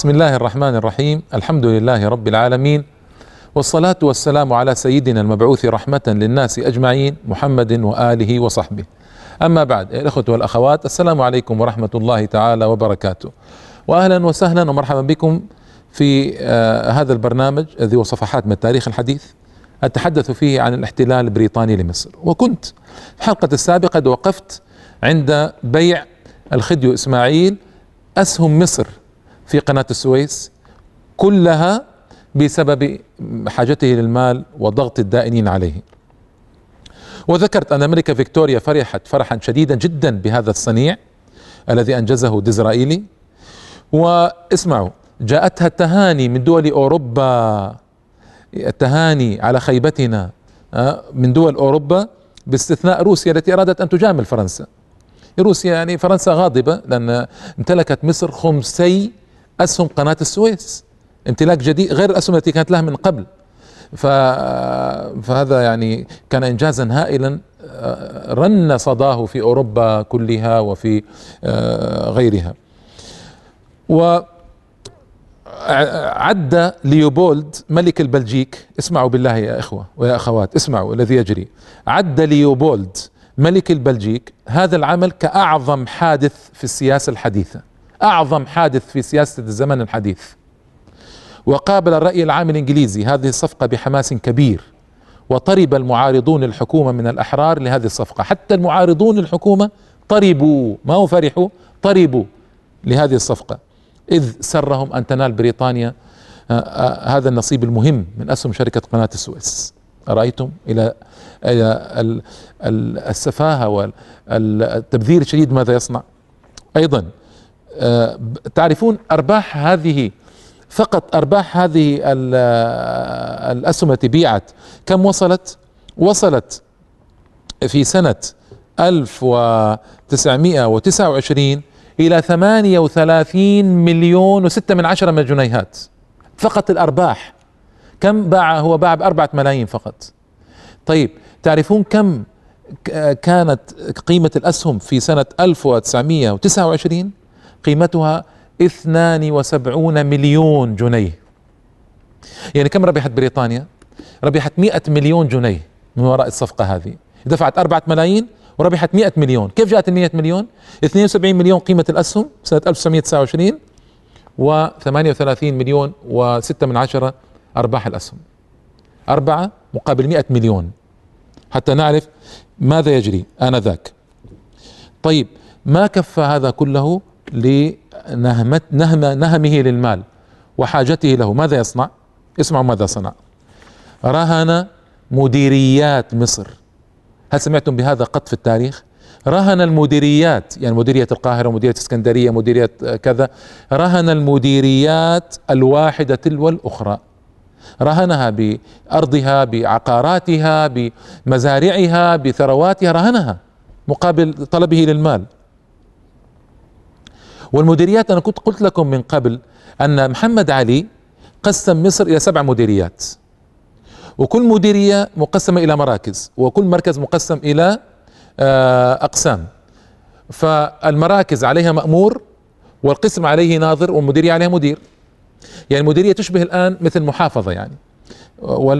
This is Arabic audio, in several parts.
بسم الله الرحمن الرحيم الحمد لله رب العالمين والصلاة والسلام على سيدنا المبعوث رحمة للناس أجمعين محمد وآله وصحبه أما بعد الأخوة والأخوات السلام عليكم ورحمة الله تعالى وبركاته وأهلا وسهلا ومرحبا بكم في آه هذا البرنامج الذي هو صفحات من التاريخ الحديث أتحدث فيه عن الاحتلال البريطاني لمصر. وكنت في الحلقة السابقة وقفت عند بيع الخديو إسماعيل أسهم مصر. في قناة السويس كلها بسبب حاجته للمال وضغط الدائنين عليه. وذكرت أن الملكة فيكتوريا فرحت فرحا شديدا جدا بهذا الصنيع الذي أنجزه ديزرائيلي. واسمعوا جاءتها التهاني من دول أوروبا التهاني على خيبتنا من دول أوروبا باستثناء روسيا التي أرادت أن تجامل فرنسا. روسيا يعني فرنسا غاضبة لأن امتلكت مصر خمسي أسهم قناة السويس. امتلاك جديد غير الأسهم التي كانت لها من قبل. فهذا يعني كان إنجازا هائلا. رن صداه في أوروبا كلها وفي غيرها. و عد ليوبولد ملك البلجيك. اسمعوا بالله يا إخوة ويا أخوات اسمعوا الذي يجري. عد ليوبولد ملك البلجيك. هذا العمل كأعظم حادث في السياسة الحديثة. أعظم حادث في سياسة الزمن الحديث. وقابل الرأي العام الإنجليزي هذه الصفقة بحماس كبير وطرب المعارضون الحكومة من الأحرار لهذه الصفقة. حتى المعارضون الحكومة طربوا ما هو فرحوا؟ طربوا لهذه الصفقة. إذ سرهم أن تنال بريطانيا هذا النصيب المهم من أسهم شركة قناة السويس. أرأيتم؟ إلى السفاهة والتبذير الشديد ماذا يصنع؟ أيضا تعرفون أرباح هذه فقط أرباح هذه الأسهم التي بيعت كم وصلت؟ وصلت في سنة 1929 إلى 38 مليون وستة من عشرة من الجنيهات. فقط الأرباح. كم باع؟ هو باع بأربعة ملايين فقط. طيب تعرفون كم كانت قيمة الأسهم في سنة 1929 قيمتها 72 مليون جنيه. يعني كم ربحت بريطانيا؟ ربحت 100 مليون جنيه من وراء الصفقة هذه. دفعت أربعة ملايين وربحت 100 مليون. كيف جاءت ال 100 مليون؟ 72 مليون قيمة الأسهم سنة 1929 و 38 مليون و6 من عشرة أرباح الأسهم. أربعة مقابل 100 مليون. حتى نعرف ماذا يجري آنذاك. طيب ما كفى هذا كله لنهمة نهم نهمه للمال وحاجته له. ماذا يصنع؟ اسمعوا ماذا صنع. رهن مديريات مصر. هل سمعتم بهذا قط في التاريخ؟ رهن المديريات يعني مديرية القاهرة مديرية اسكندرية مديرية كذا. رهن المديريات الواحدة تلو الأخرى رهنها بأرضها بعقاراتها بمزارعها بثرواتها. رهنها مقابل طلبه للمال. والمديريات أنا كنت قلت لكم من قبل أن محمد علي قسم مصر إلى سبع مديريات. وكل مديرية مقسمة إلى مراكز وكل مركز مقسم إلى أقسام. فالمراكز عليها مأمور والقسم عليه ناظر والمديرية عليها مدير. يعني المديرية تشبه الآن مثل محافظة يعني.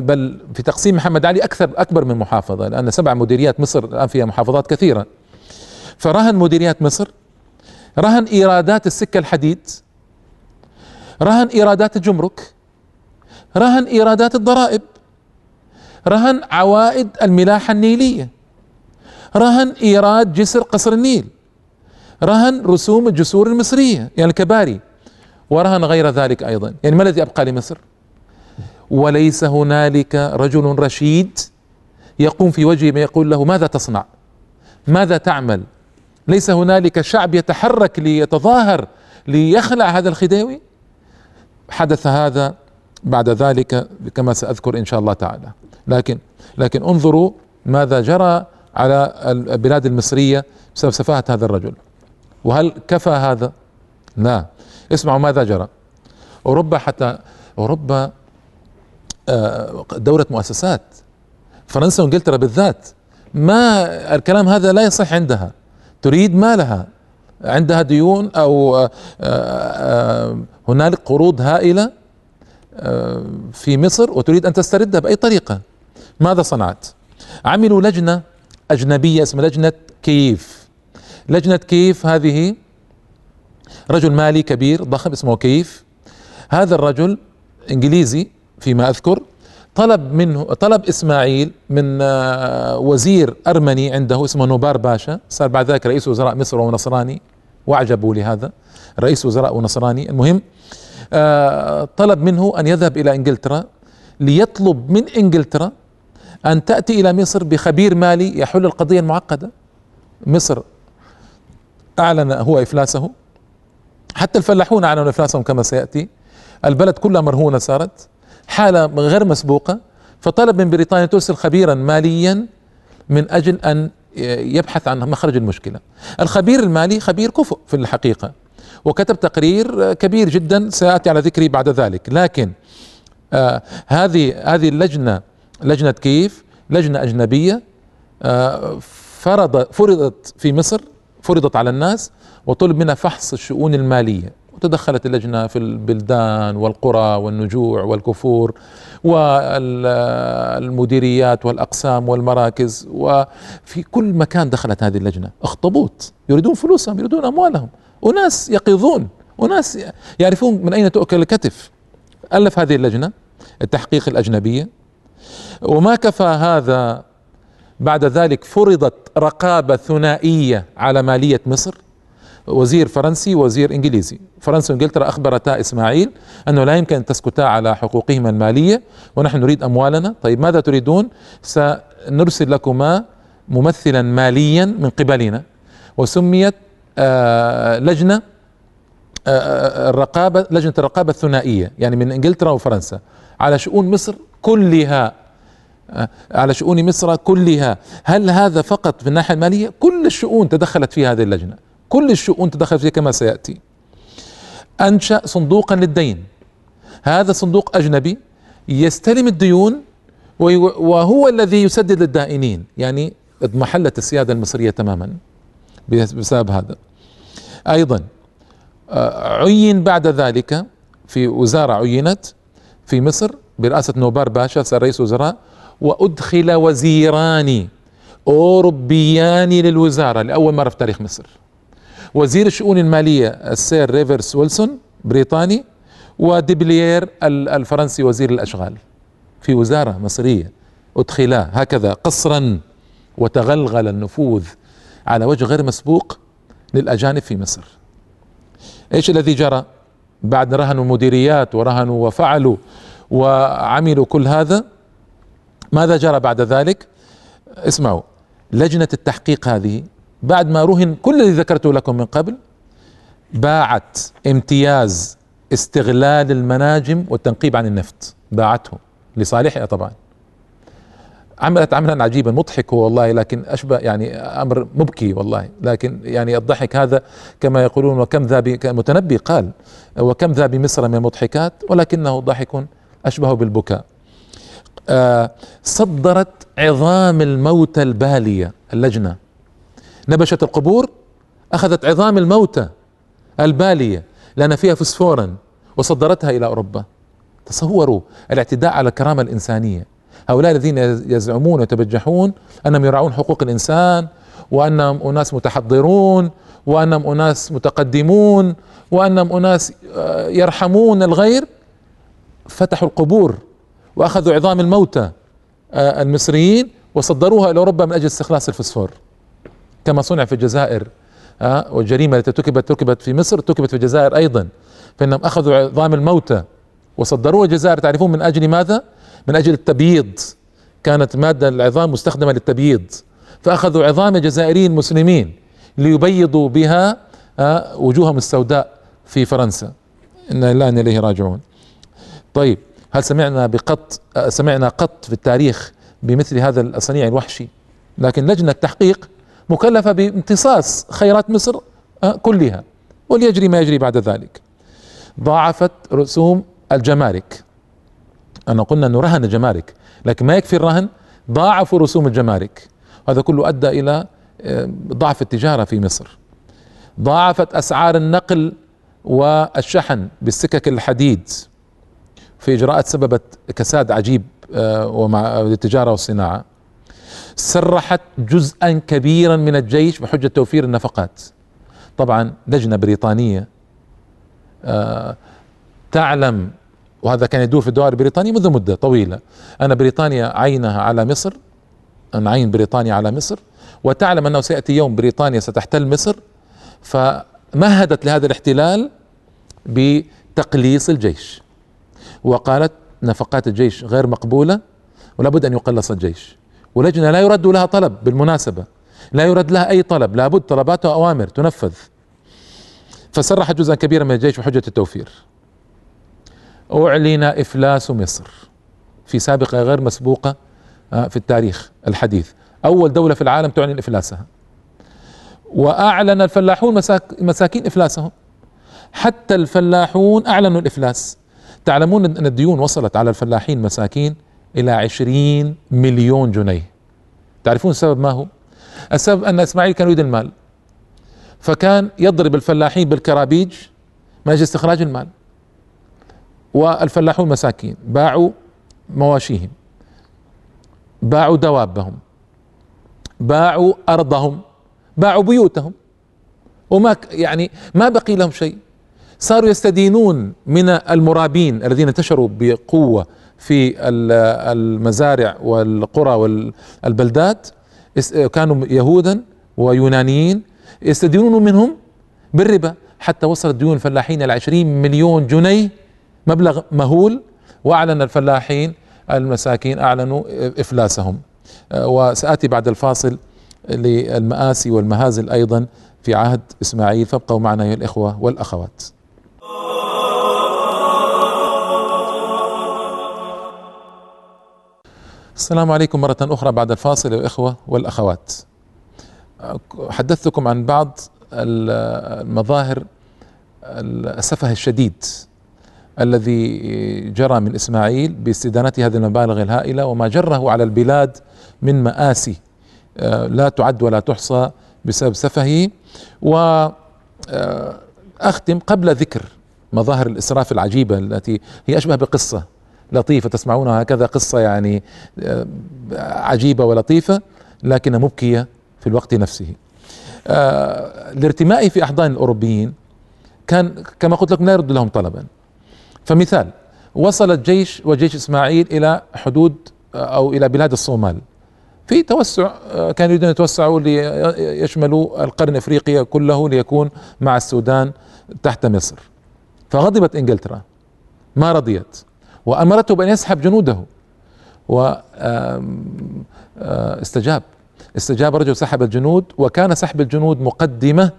بل في تقسيم محمد علي أكثر أكبر من محافظة لأن سبع مديريات مصر الآن فيها محافظات كثيرة. فرهن مديريات مصر رهن إيرادات السكة الحديد رهن إيرادات الجمرك رهن إيرادات الضرائب رهن عوائد الملاحة النيلية رهن إيراد جسر قصر النيل رهن رسوم الجسور المصرية يعني الكباري ورهن غير ذلك أيضا. يعني ما الذي أبقى لمصر؟ وليس هنالك رجل رشيد يقوم في وجهه يقول له ماذا تصنع؟ ماذا تعمل؟ ليس هنالك شعب يتحرك ليتظاهر ليخلع هذا الخديوي حدث هذا بعد ذلك كما سأذكر إن شاء الله تعالى. لكن لكن انظروا ماذا جرى على البلاد المصرية بسبب سفاهة هذا الرجل. وهل كفى هذا؟ لا. اسمعوا ماذا جرى. أوروبا حتى أوروبا دولة مؤسسات. فرنسا وإنجلترا بالذات. ما الكلام هذا لا يصح عندها. تريد مالها عندها ديون أو هنالك قروض هائلة آه، في مصر وتريد أن تستردها بأي طريقة. ماذا صنعت؟ عملوا لجنة أجنبية اسمها لجنة كيف لجنة كيف هذه رجل مالي كبير ضخم اسمه كيف هذا الرجل إنجليزي فيما أذكر طلب منه طلب إسماعيل من آه، وزير أرمني عنده اسمه نوبار باشا. صار بعد ذلك رئيس وزراء مصر ونصراني وأعجبوا لهذا رئيس وزراء ونصراني. المهم آه، طلب منه أن يذهب إلى إنجلترا ليطلب من إنجلترا أن تأتي إلى مصر بخبير مالي يحل القضية المعقدة. مصر أعلن هو إفلاسه. حتى الفلاحون أعلنوا إفلاسهم كما سيأتي. البلد كلها مرهونة صارت. حالة غير مسبوقة فطلب من بريطانيا ترسل خبيرا ماليا من أجل أن يبحث عن مخرج المشكلة. الخبير المالي خبير كفؤ في الحقيقة وكتب تقرير كبير جدا سيأتي على ذكره بعد ذلك، لكن آه هذه هذه اللجنة لجنة كيف لجنة أجنبية آه فرض فرضت في مصر فرضت على الناس وطلب منها فحص الشؤون المالية وتدخلت اللجنة في البلدان والقرى والنجوع والكفور والمديريات والأقسام والمراكز وفي كل مكان دخلت هذه اللجنة. اخطبوط. يريدون فلوسهم يريدون أموالهم. وناس يقظون وناس يعرفون من أين تؤكل الكتف. ألف هذه اللجنة التحقيق الاجنبيه وما كفى هذا بعد ذلك فرضت رقابة ثنائية على مالية مصر. وزير فرنسي وزير إنجليزي. فرنسا وإنجلترا اخبرتا إسماعيل أنه لا يمكن أن تسكتا على حقوقهما المالية ونحن نريد أموالنا. طيب ماذا تريدون؟ سنرسل لكما ممثلا ماليا من قبلنا وسميت آه لجنة آه, آه، الرقابة لجنة الرقابة الثنائية يعني من إنجلترا وفرنسا. على شؤون مصر كلها على شؤون مصر كلها. هل هذا فقط في الناحية المالية؟ كل الشؤون تدخلت في هذه اللجنة. كل الشؤون تدخل فيها كما سيأتي. أنشأ صندوقا للدين. هذا صندوق أجنبي يستلم الديون وهو الذي يسدد للدائنين. يعني اضمحلت السيادة المصرية تماما بسبب هذا. أيضا آه، عين بعد ذلك في وزارة عينت في مصر برئاسة نوبار باشا صار رئيس وزراء وأدخل وزيران أوروبيان للوزارة لأول مرة في تاريخ مصر. وزير الشؤون المالية السير ريفرس ويلسون بريطاني وديبليير الفرنسي وزير الأشغال. في وزارة مصرية أدخلا هكذا قصرا وتغلغل النفوذ على وجه غير مسبوق للأجانب في مصر. إيش الذي جرى؟ بعد رهنوا مديريات ورهنوا وفعلوا وعملوا كل هذا ماذا جرى بعد ذلك؟ اسمعوا لجنة التحقيق هذه بعد ما رهن كل الذي ذكرته لكم من قبل باعت امتياز استغلال المناجم والتنقيب عن النفط. باعته لصالحها طبعا. عملت عملا عجيبا مضحك والله لكن أشبه يعني أمر مبكي والله. لكن يعني الضحك هذا كما يقولون وكم ذا المتنبي قال وكم ذا بمصر من المضحكات ولكنه ضحك اشبه بالبكاء. آه صدرت عظام الموتى البالية اللجنة. نبشت القبور أخذت عظام الموتى البالية لأن فيها فسفورا وصدرتها إلى أوروبا. تصوروا الاعتداء على الكرامة الإنسانية. هؤلاء الذين يزعمون ويتبجحون أنهم يراعون حقوق الإنسان وأنهم أناس متحضرون وأنهم أناس متقدمون وأنهم أناس آه، يرحمون الغير. فتحوا القبور وأخذوا عظام الموتى آه، المصريين وصدروها إلى أوروبا من أجل استخلاص الفسفور. كما صنع في الجزائر آه والجريمة التي ارتكبت ارتكبت في مصر ارتكبت في الجزائر أيضا فإنهم أخذوا عظام الموتى وصدروها الجزائر تعرفون من أجل ماذا؟ من أجل التبييض. كانت مادة العظام مستخدمة للتبييض. فأخذوا عظام الجزائريين المسلمين ليبيضوا بها آه وجوههم السوداء في فرنسا. إنا لله إليه راجعون. طيب هل سمعنا بقط آه، سمعنا قط في التاريخ بمثل هذا الصنيع الوحشي؟ لكن لجنة تحقيق مكلفة بامتصاص خيرات مصر آه، كلها. وليجري ما يجري بعد ذلك. ضاعفت رسوم الجمارك. أنا قلنا أنه رهن الجمارك لكن ما يكفي الرهن؟ ضاعفوا رسوم الجمارك. هذا كله أدى إلى آه، ضعف التجارة في مصر. ضاعفت أسعار النقل والشحن بالسكك الحديد. في إجراءات سببت كساد عجيب آه، ومع التجاره والصناعة. سرحت جزءا كبيرا من الجيش بحجة توفير النفقات. طبعا لجنة بريطانية آه، تعلم وهذا كان يدور في الدوائر البريطانية منذ مدة طويلة. أن بريطانيا عينها على مصر أن عين بريطانيا على مصر وتعلم أنه سيأتي يوم بريطانيا ستحتل مصر. فمهدت لهذا الاحتلال بتقليص الجيش. وقالت نفقات الجيش غير مقبولة ولا بد أن يقلص الجيش. ولجنة لا يرد لها طلب بالمناسبة. لا يرد لها أي طلب. لابد طلباتها اوامر تنفذ. فسرح جزءا كبيرا من الجيش بحجة التوفير. أعلن إفلاس مصر في سابقة غير مسبوقة آه، في التاريخ الحديث. أول دولة في العالم تعلن إفلاسها. وأعلن الفلاحون مساكين إفلاسهم. حتى الفلاحون أعلنوا الإفلاس. تعلمون إن الديون وصلت على الفلاحين مساكين. إلى عشرين مليون جنيه. تعرفون السبب ما هو؟ السبب أن إسماعيل كان يريد المال. فكان يضرب الفلاحين بالكرابيج من أجل استخراج المال. والفلاحون مساكين. باعوا مواشيهم. باعوا دوابهم. باعوا أرضهم. باعوا بيوتهم. وما يعني ما بقي لهم شيء. صاروا يستدينون من المرابين الذين انتشروا بقوة في المزارع والقرى والبلدات كانوا يهودا ويونانيين يستدينون منهم بالربا. حتى وصلت ديون الفلاحين إلى 20 مليون جنيه مبلغ مهول وأعلن الفلاحين المساكين أعلنوا إفلاسهم. وسآتي بعد الفاصل للمآسي والمهازل أيضا في عهد إسماعيل. فابقوا معنا يا الإخوة والأخوات. السلام عليكم مرة أخرى بعد الفاصل الإخوة والأخوات. حدثتكم عن بعض المظاهر السفه الشديد الذي جرى من إسماعيل باستدانته هذه المبالغ الهائلة وما جره على البلاد من مآسي آه، لا تعد ولا تحصى بسبب سفهه. و آه، أختم قبل ذكر مظاهر الإسراف العجيبة التي هي أشبه بقصة. لطيفة تسمعونها هكذا قصة يعني آه، عجيبة ولطيفة لكنها مبكية في الوقت نفسه. آه الارتماء في أحضان الأوروبيين كان كما قلت لكم لا يرد لهم طلبا. فمثال وصل الجيش وجيش إسماعيل إلى حدود آه، أو إلى بلاد الصومال. في توسع آه، كانوا يريدون يتوسعوا ليشملوا القرن إفريقيا كله ليكون مع السودان تحت مصر. فغضبت إنجلترا. ما رضيت. وامرته بأن يسحب جنوده. واستجاب استجاب. رجل سحب الجنود وكان سحب الجنود مقدمة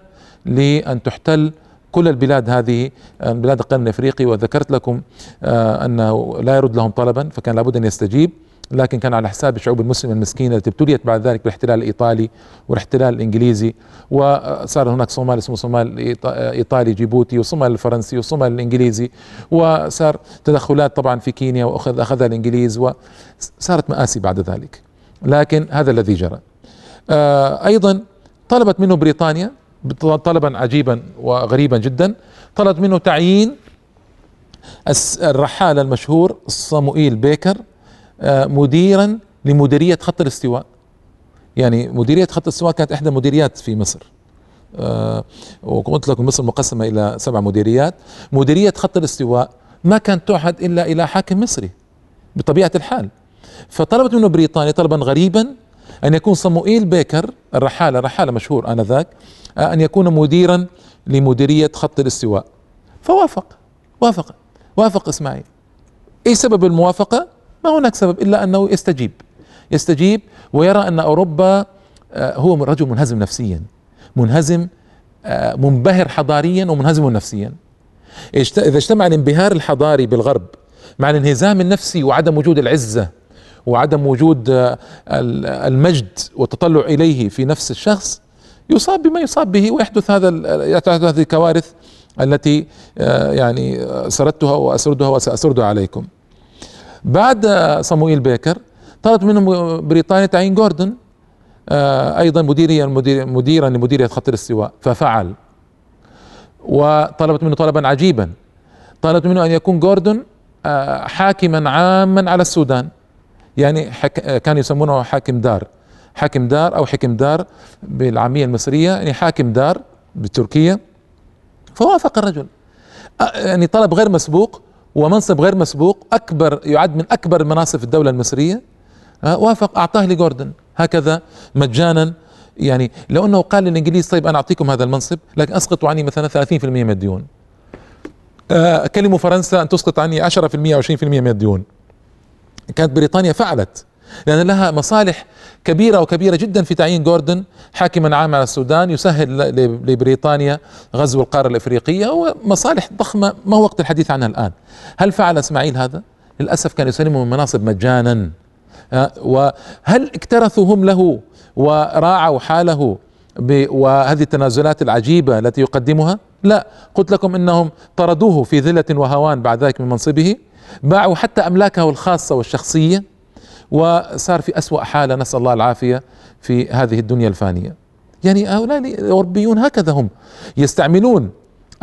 لأن تحتل كل البلاد هذه بلاد القرن الإفريقي. وذكرت لكم أنه لا يرد لهم طلبا فكان لابد أن يستجيب. لكن كان على حساب الشعوب المسلمه المسكينه التي ابتليت بعد ذلك بالاحتلال الإيطالي والاحتلال الإنجليزي وصار هناك صومال اسمه صومال إيطالي جيبوتي وصومال الفرنسي وصومال الإنجليزي وصار تدخلات طبعا في كينيا واخذ أخذها الإنجليز وصارت مآسي بعد ذلك. لكن هذا الذي جرى. آه، أيضا طلبت منه بريطانيا طلبا عجيبا وغريبا جدا طلبت منه تعيين الرحال المشهور صموئيل بيكر مديرا لمديرية خط الاستواء. يعني مديرية خط الاستواء كانت إحدى المديريات في مصر. آه، وقلت لكم مصر مقسمة إلى سبع مديريات. مديرية خط الاستواء ما كانت تعهد إلا إلى حاكم مصري بطبيعة الحال. فطلبت منه بريطانيا طلبا غريبا أن يكون صموئيل بيكر الرحالة رحالة مشهور آنذاك آه، أن يكون مديرا لمديرية خط الاستواء. فوافق وافق وافق إسماعيل. أي سبب الموافقة؟ ما هناك سبب إلا أنه يستجيب يستجيب ويرى أن أوروبا آه، هو رجل منهزم نفسيا منهزم آه، منبهر حضاريا ومنهزم نفسيا إذا اجتمع الانبهار الحضاري بالغرب مع الانهزام النفسي وعدم وجود العزة وعدم وجود آه، المجد والتطلع إليه في نفس الشخص يصاب بما يصاب به ويحدث هذا هذه الكوارث التي يعني سردتها وأسردها وساسردها عليكم. بعد صموئيل بيكر طلبت منهم بريطانيا تعيين جوردن آه، أيضا مديريا مدير مديرا لمديرية خط الاستواء ففعل. وطلبت منه طلبا عجيبا. طلبت منه أن يكون جوردون آه، حاكما عاما على السودان. يعني حك... كانوا يسمونه حاكم دار. حاكم دار أو حكم دار بالعامية المصرية يعني حاكم دار بتركيا. فوافق الرجل. يعني طلب غير مسبوق. ومنصب غير مسبوق أكبر يعد من أكبر المناصب الدولة المصرية. وافق أعطاه لجوردن. هكذا مجانا. يعني لو أنه قال للإنجليز طيب أنا أعطيكم هذا المنصب لكن أسقطوا عني مثلا 30% من الديون أكلموا فرنسا أن تسقط عني 10% أو 20% من الديون كانت بريطانيا فعلت. لأن لها مصالح كبيرة وكبيرة جدا في تعيين جوردن حاكما عاما على السودان يسهل لبريطانيا غزو القارة الإفريقية ومصالح ضخمة ما هو وقت الحديث عنها الآن. هل فعل إسماعيل هذا؟ للأسف كان يسلمهم المناصب مجانا. وهل اكترثوا هم له وراعوا حاله وهذه التنازلات العجيبة التي يقدمها؟ لا. قلت لكم إنهم طردوه في ذلة وهوان بعد ذلك من منصبه باعوا حتى أملاكه الخاصة والشخصية وصار في أسوأ حالة نسأل الله العافية في هذه الدنيا الفانية. يعني هؤلاء الأوروبيون هكذا هم. يستعملون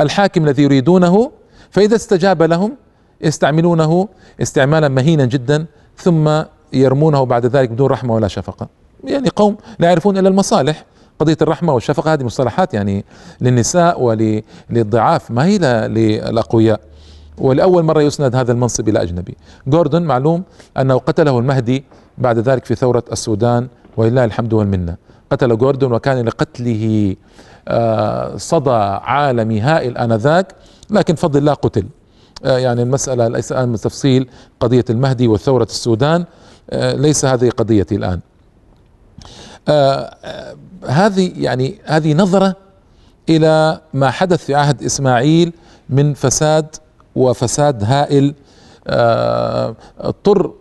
الحاكم الذي يريدونه فإذا استجاب لهم يستعملونه استعمالا مهينا جدا ثم يرمونه بعد ذلك بدون رحمة ولا شفقة. يعني قوم لا يعرفون إلا المصالح. قضية الرحمة والشفقة هذه مصطلحات يعني للنساء وللضعاف. ما هي للأقوياء؟ ولأول مرة يسند هذا المنصب إلى أجنبي. جوردن معلوم أنه قتله المهدي بعد ذلك في ثورة السودان ولله الحمد والمنة. قتل جوردن وكان لقتله آه، صدى عالمي هائل آنذاك لكن بفضل الله قتل. آه، يعني المسألة ليس الآن من تفصيل قضية المهدي وثورة السودان آه، ليس هذه قضيتي الآن. هذه يعني هذه نظرة إلى ما حدث في عهد إسماعيل من فساد وفساد هائل آه، اضطر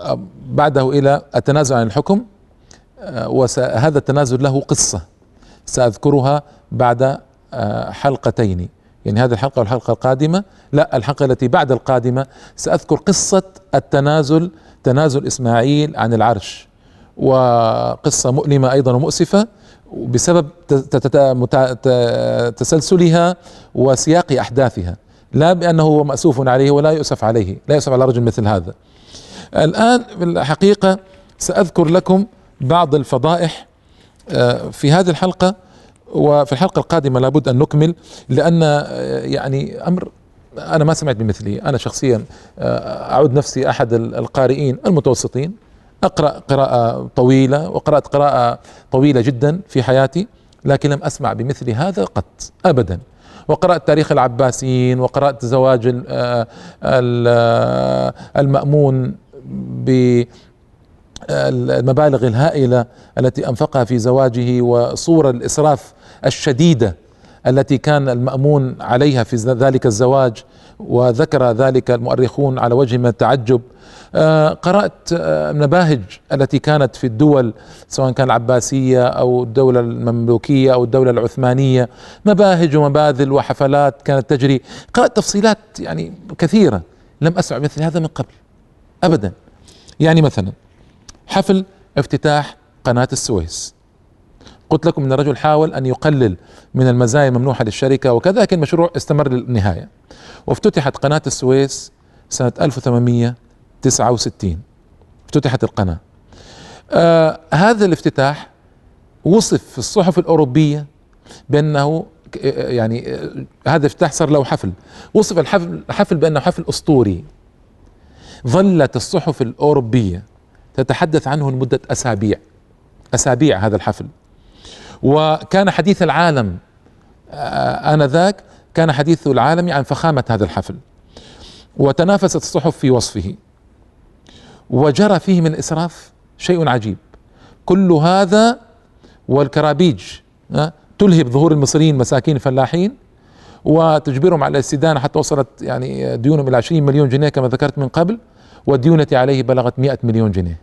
آه، بعده إلى التنازل عن الحكم آه، وهذا التنازل له قصة سأذكرها بعد حلقتين. يعني هذه الحلقة والحلقة القادمة لا الحلقة التي بعد القادمة سأذكر قصة التنازل تنازل إسماعيل عن العرش وقصة مؤلمة أيضا ومؤسفة بسبب تسلسلها وسياق أحداثها. لا بأنه هو مأسوف عليه ولا يؤسف عليه لا يؤسف على رجل مثل هذا. الآن في الحقيقة سأذكر لكم بعض الفضائح آه، في هذه الحلقة وفي الحلقة القادمة لابد أن نكمل لأن آه، يعني أمر أنا ما سمعت بمثله. أنا شخصيا آه، أعد نفسي أحد القارئين المتوسطين أقرأ قراءة طويلة وقرأت قراءة طويلة جدا في حياتي لكن لم أسمع بمثل هذا قط أبدا. وقرأت تاريخ العباسيين وقرأت زواج آه، آه، المأمون بالمبالغ الهائلة التي أنفقها في زواجه وصور الإسراف الشديدة التي كان المأمون عليها في ذلك الزواج. وذكر ذلك المؤرخون على وجه من التعجب. آه، قرأت آه، التي كانت في الدول سواء كان العباسية أو الدولة المملوكية أو الدولة العثمانية مباهج ومباذل وحفلات كانت تجري. قرأت تفصيلات يعني كثيرة لم أسمع مثل هذا من قبل أبدا. يعني مثلا حفل افتتاح قناة السويس. قلت لكم إن الرجل حاول أن يقلل من المزايا الممنوحه للشركة وكذا لكن المشروع استمر للنهاية. وافتتحت قناة السويس سنة 1869 افتتحت القناة. آه هذا الافتتاح وصف في الصحف الأوروبية بأنه يعني هذا افتتاح صار له حفل. وصف الحفل الحفل بأنه حفل أسطوري. ظلت الصحف الأوروبية تتحدث عنه لمدة أسابيع. أسابيع هذا الحفل. وكان حديث العالم آه، آنذاك كان حديث العالم عن فخامة هذا الحفل. وتنافست الصحف في وصفه. وجرى فيه من الإسراف شيء عجيب. كل هذا والكرابيج آه، تلهب ظهور المصريين مساكين الفلاحين وتجبرهم على الاستدانة حتى وصلت يعني ديونهم إلى 20 مليون جنيه كما ذكرت من قبل والديون عليه بلغت 100 مليون جنيه.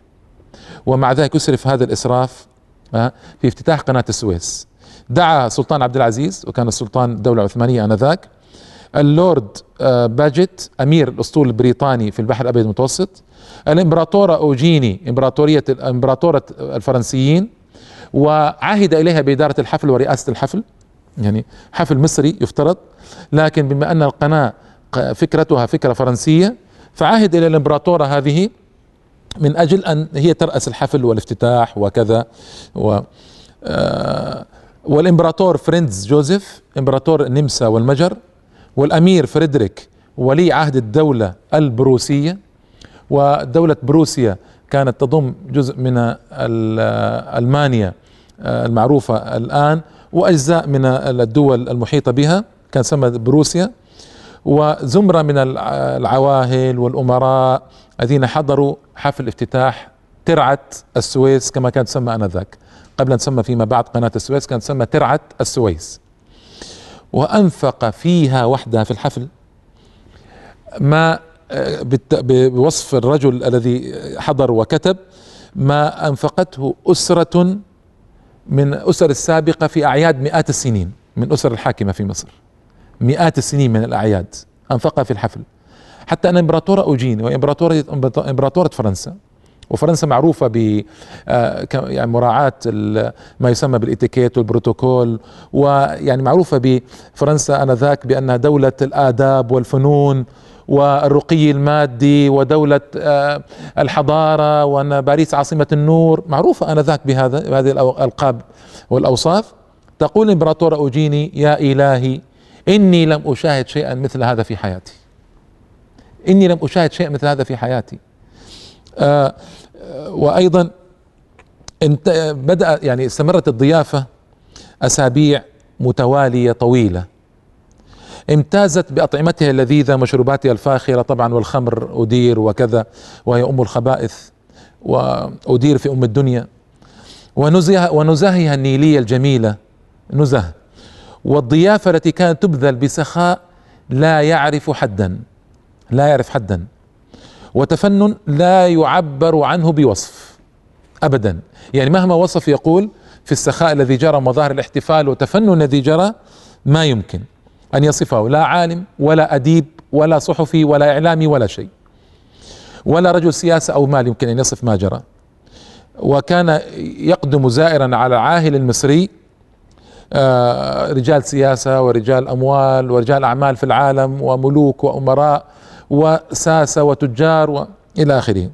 ومع ذلك يسرف هذا الإسراف في افتتاح قناة السويس. دعا سلطان عبد العزيز وكان السلطان الدولة العثمانية آنذاك. اللورد آه، باجت أمير الأسطول البريطاني في البحر الأبيض المتوسط. الإمبراطورة أوجيني إمبراطورية إمبراطورة الفرنسيين. وعهد إليها بإدارة الحفل ورئاسة الحفل. يعني حفل مصري يفترض. لكن بما أن القناة فكرتها فكرة فرنسية فعهد إلى الإمبراطورة هذه من أجل أن هي ترأس الحفل والافتتاح وكذا و آه، والإمبراطور فريندز جوزيف إمبراطور النمسا والمجر والأمير فريدريك ولي عهد الدولة البروسية. ودولة بروسيا كانت تضم جزء من ألمانيا آه، المعروفة الآن وأجزاء من الدول المحيطة بها كان سمى بروسيا. وزمرة من العواهل والأمراء الذين حضروا حفل افتتاح ترعة السويس كما كانت تسمى آنذاك. قبل أن تسمى فيما بعد قناة السويس كانت تسمى ترعة السويس. وأنفق فيها وحدها في الحفل ما بوصف الرجل الذي حضر وكتب ما أنفقته أسرة من أسر السابقة في أعياد مئات السنين من أسر الحاكمة في مصر. مئات السنين من الأعياد أنفقها في الحفل. حتى أن إمبراطورة أوجين وامبراطوره إمبراطورة فرنسا وفرنسا معروفة ب آه، يعني مراعاة ما يسمى بالإتيكيت والبروتوكول ويعني معروفة بفرنسا آنذاك بأنها دولة الآداب والفنون والرقي المادي ودولة آه، الحضارة وأن باريس عاصمة النور معروفة آنذاك بهذا بهذه الألقاب والأوصاف. تقول الإمبراطورة أوجيني يا إلهي إني لم أشاهد شيئا مثل هذا في حياتي. إني لم أشاهد شيئا مثل هذا في حياتي. آه وأيضا انت بدأ يعني استمرت الضيافة أسابيع متوالية طويلة. امتازت بأطعمتها اللذيذة مشروباتها الفاخرة طبعا والخمر أدير وكذا وهي أم الخبائث وأدير في أم الدنيا. ونزه ونزهها النيلية الجميلة. نزه. والضيافة التي كانت تبذل بسخاء لا يعرف حدا لا يعرف حدا. وتفنن لا يعبر عنه بوصف ابدا. يعني مهما وصف يقول في السخاء الذي جرى مظاهر الاحتفال وتفنن الذي جرى ما يمكن أن يصفه لا عالم ولا أديب ولا صحفي ولا إعلامي ولا شيء. ولا رجل سياسة أو مال يمكن أن يصف ما جرى. وكان يقدم زائرا على العاهل المصري رجال سياسة ورجال أموال ورجال أعمال في العالم وملوك وأمراء وساسة وتجار وإلى آخره.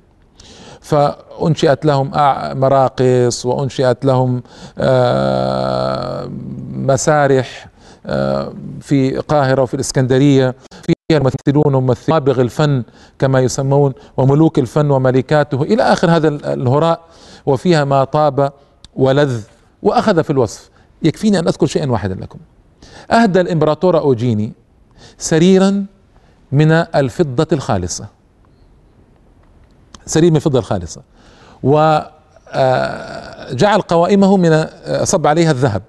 فأنشئت لهم مراقص وأنشئت لهم آه، مسارح آه، في القاهرة وفي الإسكندرية. فيها الممثلون وممثلين مابغ الفن كما يسمون وملوك الفن وملكاته. إلى آخر هذا الهراء. وفيها ما طاب ولذ وأخذ في الوصف. يكفيني أن أذكر شيئا واحدا لكم. أهدى الإمبراطور أوجيني سريرا من الفضة الخالصة. سرير من الفضة الخالصة. وجعل آه، قوائمه من آه، صب عليها الذهب.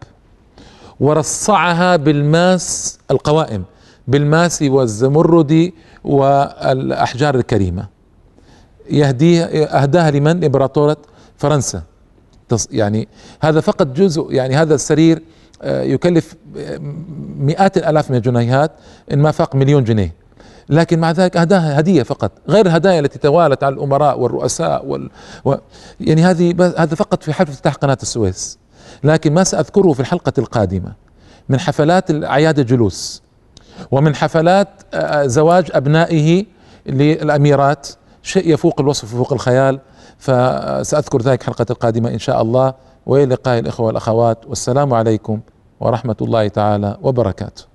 ورصعها بالماس القوائم بالماس والزمرد والأحجار الكريمة. يهديها أهداها لمن؟ إمبراطورة فرنسا. يعني هذا فقط جزء يعني هذا السرير آه، يكلف آه، مئات الآلاف من الجنيهات إن ما فاق مليون جنيه. لكن مع ذلك أهداها هدية فقط غير الهدايا التي توالت على الأمراء والرؤساء وال... و... يعني هذه هذا فقط في حفل افتتاح قناة السويس. لكن ما سأذكره في الحلقة القادمة من حفلات أعياد الجلوس ومن حفلات آه، زواج أبنائه للأميرات شيء يفوق الوصف وفوق الخيال. فسأذكر ذلك الحلقة القادمة إن شاء الله وإلى لقاء الإخوة والأخوات والسلام عليكم ورحمة الله تعالى وبركاته.